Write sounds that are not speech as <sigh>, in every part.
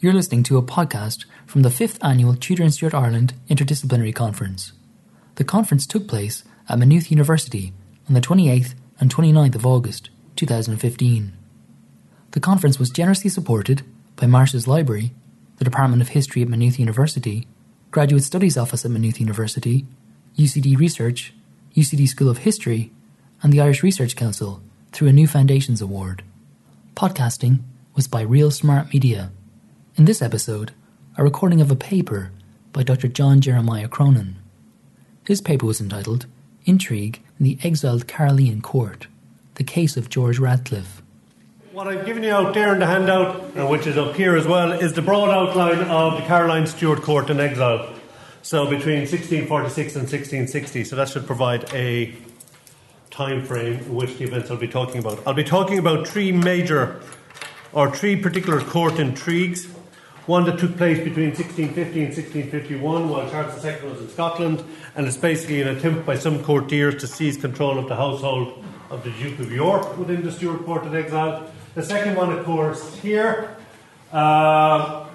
You're listening to a podcast from the 5th annual Tudor and Stuart Ireland Interdisciplinary Conference. The conference took place at Maynooth University on the 28th and 29th of August 2015. The conference was generously supported by Marsh's Library, the Department of History at Maynooth University, Graduate Studies Office at Maynooth University, UCD Research, UCD School of History, and the Irish Research Council through a new Foundations Award. Podcasting was by Real Smart Media. In this episode, a recording of a paper by Dr. John Jeremiah Cronin. His paper was entitled Intrigue in the Exiled Carolean Court The Case of George Radcliffe. What I've given you out there in the handout, uh, which is up here as well, is the broad outline of the Caroline Stuart Court in exile. So between 1646 and 1660. So that should provide a time frame in which the events I'll be talking about. I'll be talking about three major or three particular court intrigues one that took place between 1650 and 1651 while Charles II was in Scotland, and it's basically an attempt by some courtiers to seize control of the household of the Duke of York within the Stuart court in exile. The second one, of course, here, uh,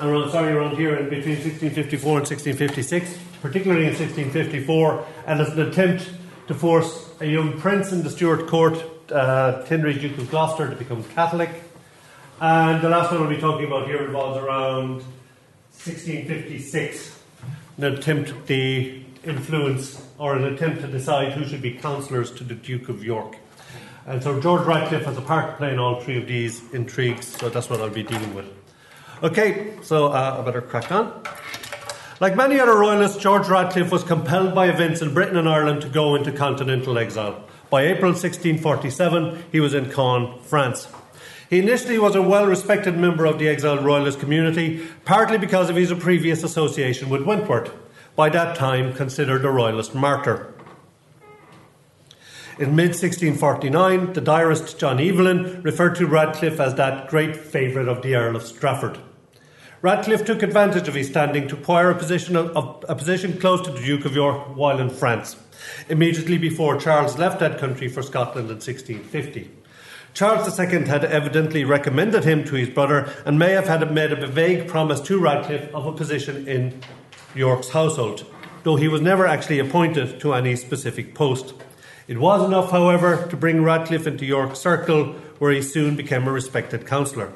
around, sorry, around here in between 1654 and 1656, particularly in 1654, and it's an attempt to force a young prince in the Stuart court, uh, Henry, Duke of Gloucester, to become Catholic. And the last one we'll be talking about here involves around 1656, an attempt to influence or an attempt to decide who should be councillors to the Duke of York. And so George Radcliffe has a part to play in all three of these intrigues, so that's what I'll be dealing with. Okay, so uh, I better crack on. Like many other royalists, George Radcliffe was compelled by events in Britain and Ireland to go into continental exile. By April 1647, he was in Caen, France. He initially was a well respected member of the exiled royalist community, partly because of his previous association with Wentworth, by that time considered a royalist martyr. In mid 1649, the diarist John Evelyn referred to Radcliffe as that great favourite of the Earl of Strafford. Radcliffe took advantage of his standing to acquire a position, of, a position close to the Duke of York while in France, immediately before Charles left that country for Scotland in 1650. Charles II had evidently recommended him to his brother and may have had made a vague promise to Radcliffe of a position in York's household, though he was never actually appointed to any specific post. It was enough, however, to bring Radcliffe into York's circle, where he soon became a respected councillor.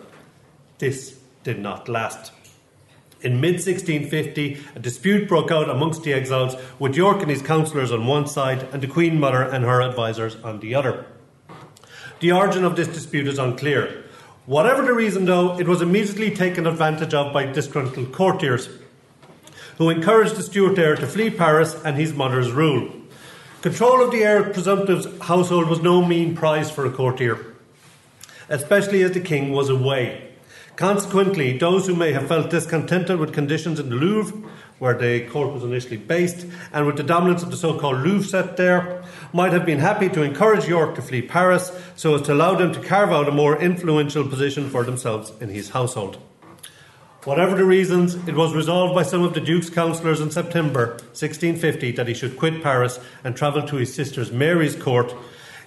This did not last. In mid 1650, a dispute broke out amongst the exiles, with York and his councillors on one side and the Queen Mother and her advisers on the other. The origin of this dispute is unclear. Whatever the reason, though, it was immediately taken advantage of by disgruntled courtiers, who encouraged the Stuart heir to flee Paris and his mother's rule. Control of the heir presumptive's household was no mean prize for a courtier, especially as the king was away. Consequently, those who may have felt discontented with conditions in the Louvre, where the court was initially based, and with the dominance of the so called Louvre set there, might have been happy to encourage York to flee Paris so as to allow them to carve out a more influential position for themselves in his household. Whatever the reasons, it was resolved by some of the Duke's councillors in September 1650 that he should quit Paris and travel to his sister's Mary's court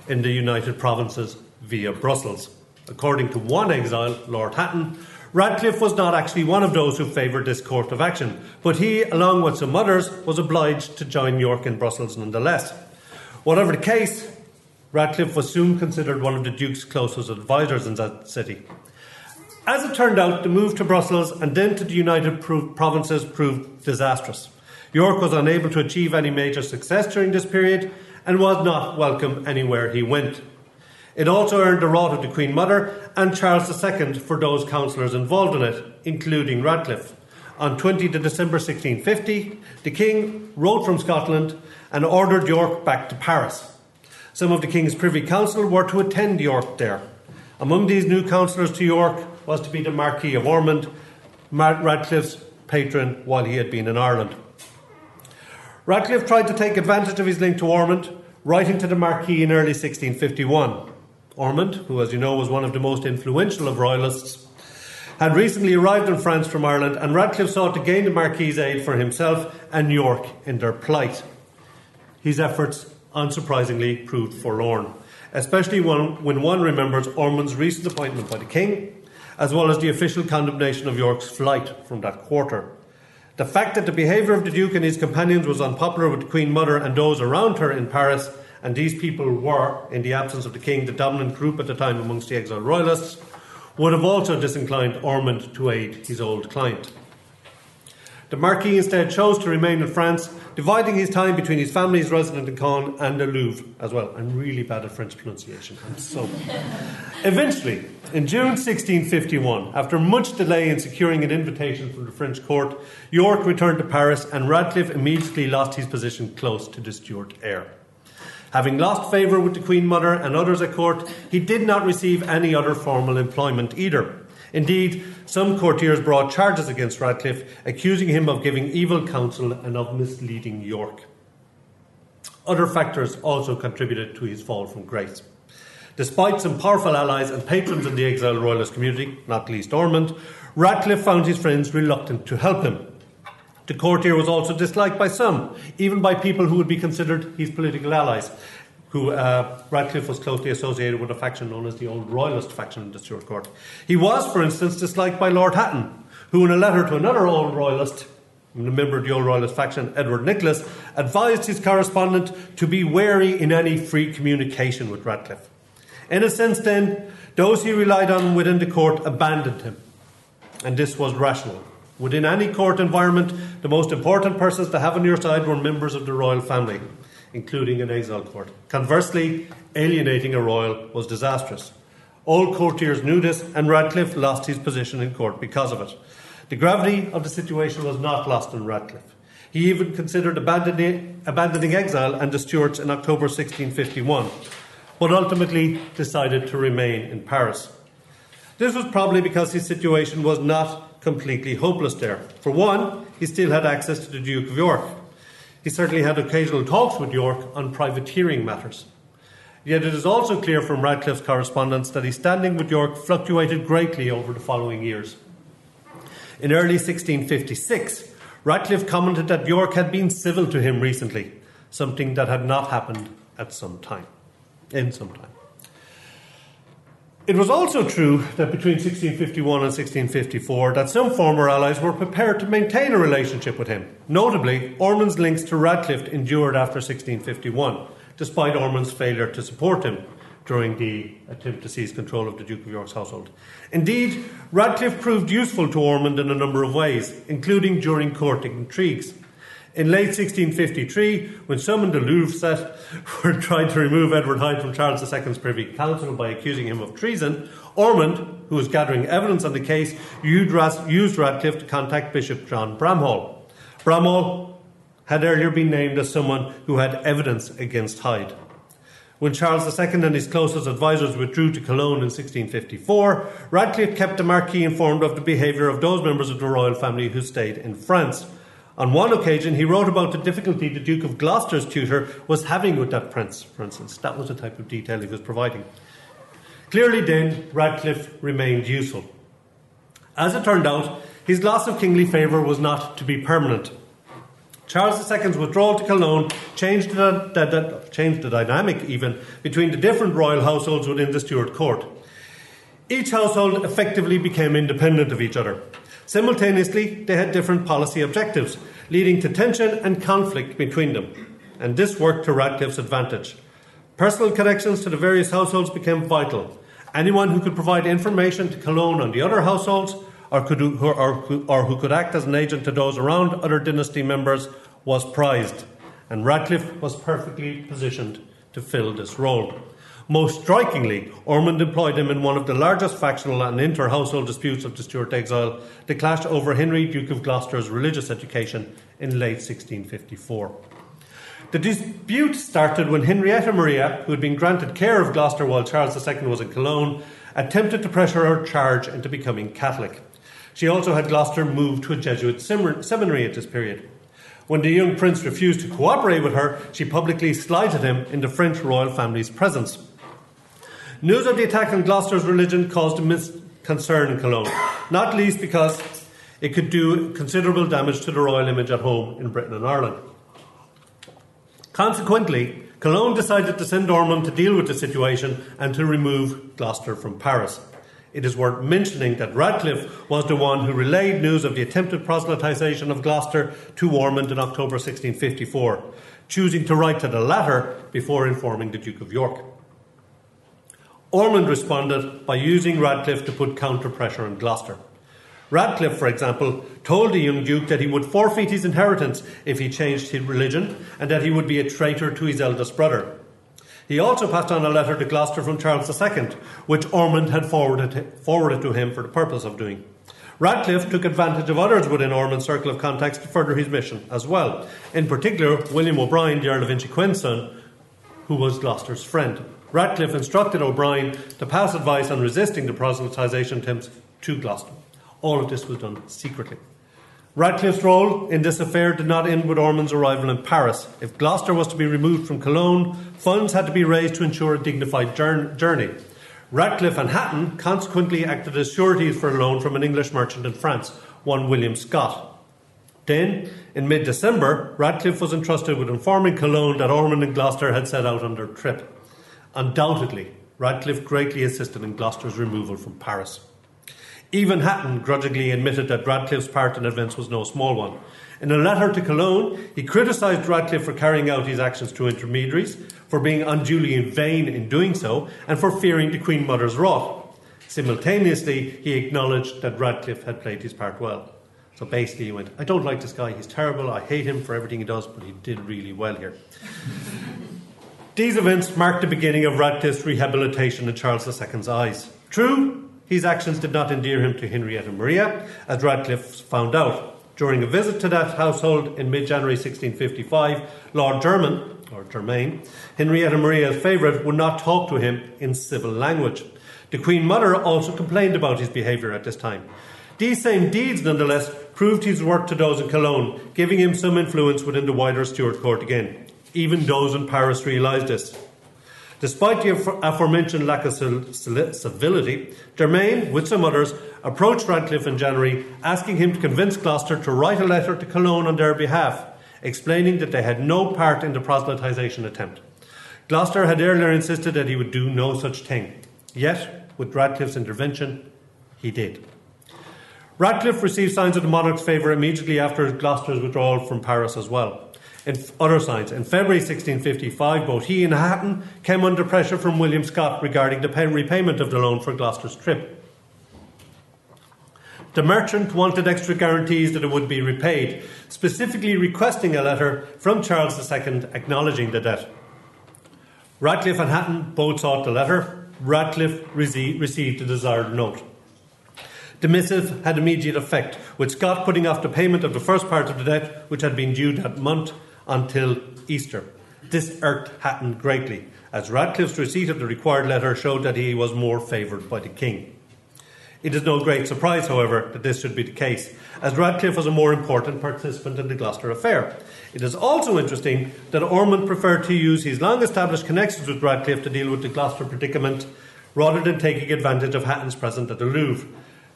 in the United Provinces via Brussels. According to one exile, Lord Hatton, Radcliffe was not actually one of those who favoured this course of action, but he, along with some others, was obliged to join York in Brussels nonetheless. Whatever the case, Radcliffe was soon considered one of the Duke's closest advisers in that city. As it turned out, the move to Brussels and then to the United Provinces proved disastrous. York was unable to achieve any major success during this period and was not welcome anywhere he went. It also earned the wrath of the Queen Mother and Charles II for those councillors involved in it, including Radcliffe. On 20 December 1650, the King wrote from Scotland and ordered York back to Paris. Some of the King's Privy Council were to attend York there. Among these new councillors to York was to be the Marquis of Ormond, Radcliffe's patron while he had been in Ireland. Radcliffe tried to take advantage of his link to Ormond, writing to the Marquis in early 1651. Ormond, who, as you know, was one of the most influential of royalists, had recently arrived in France from Ireland, and Radcliffe sought to gain the Marquis's aid for himself and York in their plight. His efforts, unsurprisingly, proved forlorn, especially when, when one remembers Ormond's recent appointment by the King as well as the official condemnation of York's flight from that quarter. The fact that the behaviour of the Duke and his companions was unpopular with the Queen Mother and those around her in Paris, and these people were, in the absence of the King, the dominant group at the time amongst the exiled royalists, would have also disinclined Ormond to aid his old client. The Marquis instead chose to remain in France, dividing his time between his family's residence in Caen and the Louvre as well. I'm really bad at French pronunciation. I'm so Eventually, in June 1651, after much delay in securing an invitation from the French court, York returned to Paris and Radcliffe immediately lost his position close to the Stuart heir. Having lost favour with the Queen Mother and others at court, he did not receive any other formal employment either. Indeed, some courtiers brought charges against Radcliffe, accusing him of giving evil counsel and of misleading York. Other factors also contributed to his fall from grace. Despite some powerful allies and patrons in the exiled royalist community, not least Ormond, Radcliffe found his friends reluctant to help him. The courtier was also disliked by some, even by people who would be considered his political allies, who uh, Radcliffe was closely associated with a faction known as the Old Royalist faction in the Stuart Court. He was, for instance, disliked by Lord Hatton, who, in a letter to another Old Royalist, a member of the Old Royalist faction, Edward Nicholas, advised his correspondent to be wary in any free communication with Radcliffe. In a sense, then, those he relied on within the court abandoned him, and this was rational. Within any court environment, the most important persons to have on your side were members of the royal family including an exile court. Conversely, alienating a royal was disastrous. All courtiers knew this, and Radcliffe lost his position in court because of it. The gravity of the situation was not lost on Radcliffe. He even considered abandoning, abandoning exile and the Stuarts in October 1651, but ultimately decided to remain in Paris. This was probably because his situation was not completely hopeless there. For one, he still had access to the Duke of York. He certainly had occasional talks with York on privateering matters. Yet it is also clear from Radcliffe's correspondence that his standing with York fluctuated greatly over the following years. In early 1656, Radcliffe commented that York had been civil to him recently, something that had not happened at some time, in some time. It was also true that between 1651 and 1654 that some former allies were prepared to maintain a relationship with him. Notably, Ormond's links to Radcliffe endured after 1651, despite Ormond's failure to support him during the attempt to seize control of the Duke of York's household. Indeed, Radcliffe proved useful to Ormond in a number of ways, including during court intrigues. In late 1653, when some in the Louvre set were trying to remove Edward Hyde from Charles II's Privy Council by accusing him of treason, Ormond, who was gathering evidence on the case, used Radcliffe to contact Bishop John Bramhall. Bramhall had earlier been named as someone who had evidence against Hyde. When Charles II and his closest advisers withdrew to Cologne in 1654, Radcliffe kept the Marquis informed of the behaviour of those members of the royal family who stayed in France. On one occasion, he wrote about the difficulty the Duke of Gloucester's tutor was having with that prince, for instance. That was the type of detail he was providing. Clearly, then, Radcliffe remained useful. As it turned out, his loss of kingly favour was not to be permanent. Charles II's withdrawal to Cologne changed the, the, the, changed the dynamic even between the different royal households within the Stuart court. Each household effectively became independent of each other. Simultaneously, they had different policy objectives, leading to tension and conflict between them. And this worked to Radcliffe's advantage. Personal connections to the various households became vital. Anyone who could provide information to Cologne on the other households or, could, or, or, or who could act as an agent to those around other dynasty members was prized. And Radcliffe was perfectly positioned to fill this role. Most strikingly, Ormond employed him in one of the largest factional and inter household disputes of the Stuart exile, the clash over Henry, Duke of Gloucester's religious education in late 1654. The dispute started when Henrietta Maria, who had been granted care of Gloucester while Charles II was in Cologne, attempted to pressure her charge into becoming Catholic. She also had Gloucester moved to a Jesuit seminary at this period. When the young prince refused to cooperate with her, she publicly slighted him in the French royal family's presence. News of the attack on Gloucester's religion caused immense concern in Cologne, not least because it could do considerable damage to the royal image at home in Britain and Ireland. Consequently, Cologne decided to send Ormond to deal with the situation and to remove Gloucester from Paris. It is worth mentioning that Radcliffe was the one who relayed news of the attempted proselytisation of Gloucester to Ormond in October 1654, choosing to write to the latter before informing the Duke of York. Ormond responded by using Radcliffe to put counter pressure on Gloucester. Radcliffe, for example, told the young Duke that he would forfeit his inheritance if he changed his religion and that he would be a traitor to his eldest brother. He also passed on a letter to Gloucester from Charles II, which Ormond had forwarded, forwarded to him for the purpose of doing. Radcliffe took advantage of others within Ormond's circle of contacts to further his mission as well. In particular, William O'Brien, the Earl of Inchiquin's son, who was Gloucester's friend. Radcliffe instructed O'Brien to pass advice on resisting the proselytisation attempts to Gloucester. All of this was done secretly. Radcliffe's role in this affair did not end with Ormond's arrival in Paris. If Gloucester was to be removed from Cologne, funds had to be raised to ensure a dignified journey. Radcliffe and Hatton consequently acted as sureties for a loan from an English merchant in France, one William Scott. Then, in mid December, Radcliffe was entrusted with informing Cologne that Ormond and Gloucester had set out on their trip. Undoubtedly, Radcliffe greatly assisted in Gloucester's removal from Paris. Even Hatton grudgingly admitted that Radcliffe's part in events was no small one. In a letter to Cologne, he criticised Radcliffe for carrying out his actions through intermediaries, for being unduly in vain in doing so, and for fearing the Queen Mother's wrath. Simultaneously, he acknowledged that Radcliffe had played his part well. So basically, he went, I don't like this guy, he's terrible, I hate him for everything he does, but he did really well here. These events marked the beginning of Radcliffe's rehabilitation in Charles II's eyes. True, his actions did not endear him to Henrietta Maria, as Radcliffe found out. During a visit to that household in mid January 1655, Lord German, or Germain, Henrietta Maria's favourite, would not talk to him in civil language. The Queen Mother also complained about his behaviour at this time. These same deeds, nonetheless, proved his work to those in Cologne, giving him some influence within the wider Stuart court again. Even those in Paris realised this. Despite the aforementioned lack of civility, Germain, with some others, approached Radcliffe in January, asking him to convince Gloucester to write a letter to Cologne on their behalf, explaining that they had no part in the proselytisation attempt. Gloucester had earlier insisted that he would do no such thing. Yet, with Radcliffe's intervention, he did. Radcliffe received signs of the monarch's favour immediately after Gloucester's withdrawal from Paris as well in other signs. In February 1655, both he and Hatton came under pressure from William Scott regarding the repayment of the loan for Gloucester's trip. The merchant wanted extra guarantees that it would be repaid, specifically requesting a letter from Charles II acknowledging the debt. Radcliffe and Hatton both sought the letter. Radcliffe received the desired note. The missive had immediate effect, with Scott putting off the payment of the first part of the debt, which had been due that month, until Easter. This irked Hatton greatly, as Radcliffe's receipt of the required letter showed that he was more favoured by the king. It is no great surprise, however, that this should be the case, as Radcliffe was a more important participant in the Gloucester affair. It is also interesting that Ormond preferred to use his long established connections with Radcliffe to deal with the Gloucester predicament rather than taking advantage of Hatton's presence at the Louvre.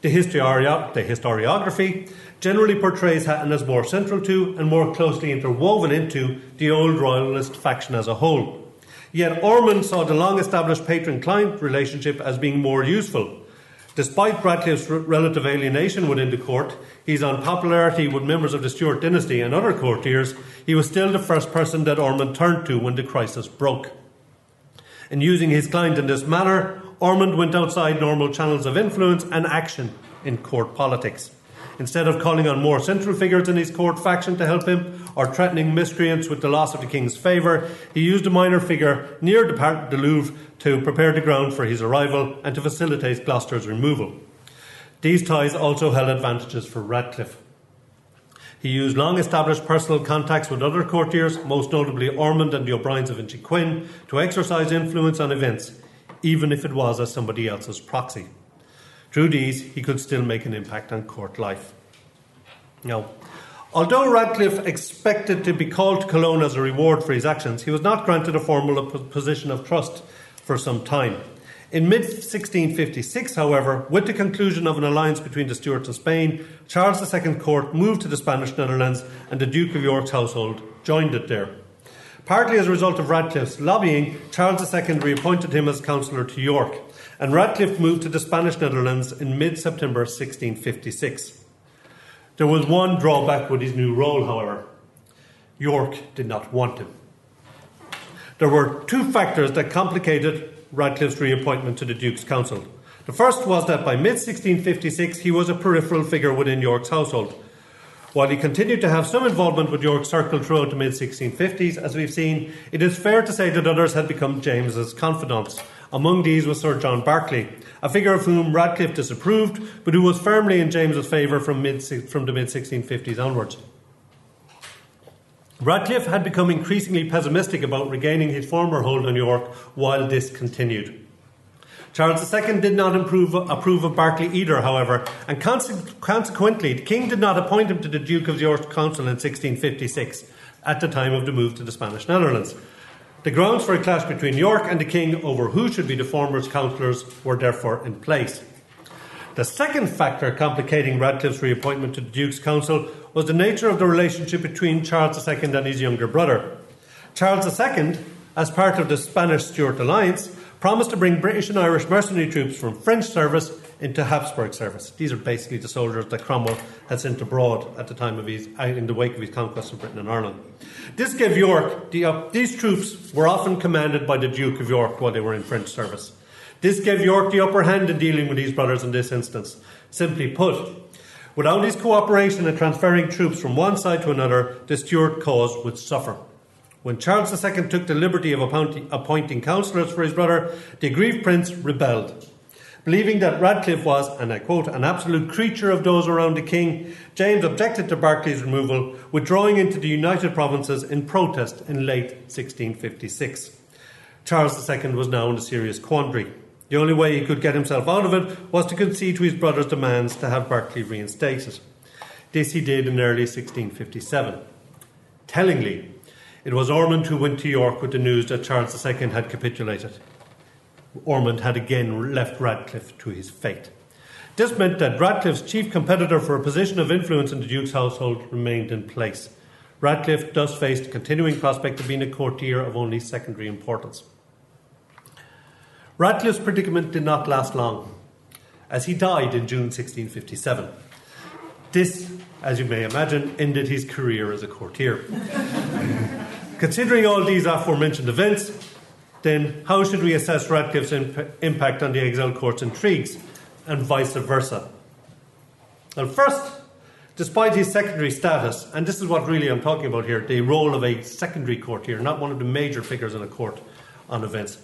The, historio- the historiography generally portrays Hatton as more central to and more closely interwoven into the old royalist faction as a whole. Yet Ormond saw the long established patron client relationship as being more useful. Despite Radcliffe's relative alienation within the court, his unpopularity with members of the Stuart dynasty and other courtiers, he was still the first person that Ormond turned to when the crisis broke. In using his client in this manner, Ormond went outside normal channels of influence and action in court politics. Instead of calling on more central figures in his court faction to help him or threatening miscreants with the loss of the king's favour, he used a minor figure near the Parc de Louvre to prepare the ground for his arrival and to facilitate Gloucester's removal. These ties also held advantages for Radcliffe. He used long established personal contacts with other courtiers, most notably Ormond and the O'Briens of Inchiquin, to exercise influence on events, even if it was as somebody else's proxy. Through these, he could still make an impact on court life. Now, although Radcliffe expected to be called to Cologne as a reward for his actions, he was not granted a formal position of trust for some time. In mid 1656, however, with the conclusion of an alliance between the Stuarts and Spain, Charles II court moved to the Spanish Netherlands and the Duke of York's household joined it there. Partly as a result of Radcliffe's lobbying, Charles II reappointed him as councillor to York and Radcliffe moved to the Spanish Netherlands in mid September 1656. There was one drawback with his new role, however York did not want him. There were two factors that complicated Radcliffe's reappointment to the Duke's Council. The first was that by mid 1656 he was a peripheral figure within York's household. While he continued to have some involvement with York's circle throughout the mid 1650s, as we've seen, it is fair to say that others had become James's confidants. Among these was Sir John Berkeley, a figure of whom Radcliffe disapproved, but who was firmly in James's favour from, mid, from the mid 1650s onwards. Radcliffe had become increasingly pessimistic about regaining his former hold on York while this continued. Charles II did not improve, approve of Berkeley either, however, and consequently, the king did not appoint him to the Duke of York's council in 1656 at the time of the move to the Spanish Netherlands. The grounds for a clash between York and the king over who should be the former's councillors were therefore in place. The second factor complicating Radcliffe's reappointment to the Duke's Council was the nature of the relationship between Charles II and his younger brother. Charles II, as part of the Spanish Stuart alliance, promised to bring British and Irish mercenary troops from French service into Habsburg service. These are basically the soldiers that Cromwell had sent abroad at the time of his, uh, in the wake of his conquest of Britain and Ireland. This gave York, the, uh, these troops were often commanded by the Duke of York while they were in French service. This gave York the upper hand in dealing with these brothers in this instance. Simply put, without his cooperation in transferring troops from one side to another, the Stuart cause would suffer. When Charles II took the liberty of appointing councillors for his brother, the aggrieved prince rebelled. Believing that Radcliffe was, and I quote, an absolute creature of those around the king, James objected to Berkeley's removal, withdrawing into the United Provinces in protest in late 1656. Charles II was now in a serious quandary. The only way he could get himself out of it was to concede to his brother's demands to have Berkeley reinstated. This he did in early 1657. Tellingly, it was Ormond who went to York with the news that Charles II had capitulated. Ormond had again left Radcliffe to his fate. This meant that Radcliffe's chief competitor for a position of influence in the Duke's household remained in place. Radcliffe thus faced the continuing prospect of being a courtier of only secondary importance. Radcliffe's predicament did not last long, as he died in June 1657. This, as you may imagine, ended his career as a courtier. <laughs> Considering all these aforementioned events, then how should we assess Radcliffe's imp- impact on the exiled court's intrigues and vice versa? Well, first, despite his secondary status, and this is what really I'm talking about here the role of a secondary courtier, not one of the major figures in a court on events.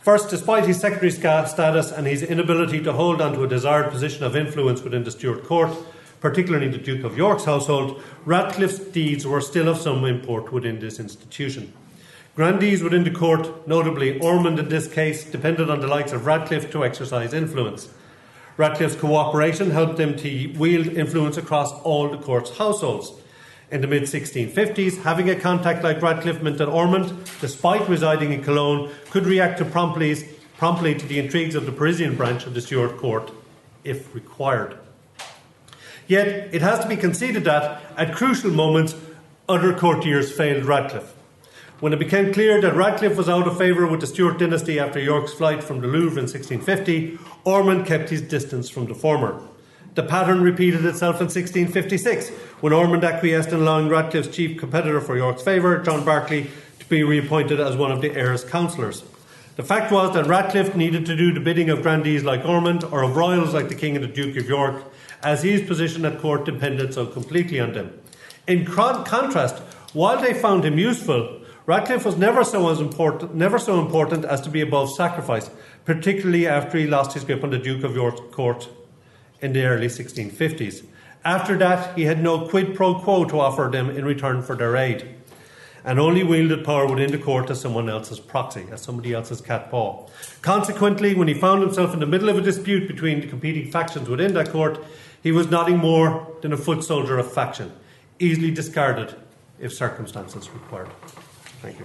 First, despite his secondary status and his inability to hold on to a desired position of influence within the Stuart court, particularly the Duke of York's household, Radcliffe's deeds were still of some import within this institution. Grandees within the court, notably Ormond in this case, depended on the likes of Radcliffe to exercise influence. Radcliffe's cooperation helped them to wield influence across all the court's households. In the mid 1650s, having a contact like Radcliffe meant that Ormond, despite residing in Cologne, could react to promptly, promptly to the intrigues of the Parisian branch of the Stuart court if required. Yet it has to be conceded that, at crucial moments, other courtiers failed Radcliffe. When it became clear that Radcliffe was out of favour with the Stuart dynasty after York's flight from the Louvre in 1650, Ormond kept his distance from the former. The pattern repeated itself in 1656 when Ormond acquiesced in allowing Radcliffe's chief competitor for York's favour, John Berkeley, to be reappointed as one of the heir's councillors. The fact was that Radcliffe needed to do the bidding of grandees like Ormond or of royals like the King and the Duke of York as his position at court depended so completely on them. In contrast, while they found him useful, Radcliffe was never so important, never so important as to be above sacrifice, particularly after he lost his grip on the Duke of York's court in the early 1650s. After that, he had no quid pro quo to offer them in return for their aid, and only wielded power within the court as someone else's proxy, as somebody else's cat paw. Consequently, when he found himself in the middle of a dispute between the competing factions within that court, he was nothing more than a foot soldier of faction, easily discarded if circumstances required. Thank you.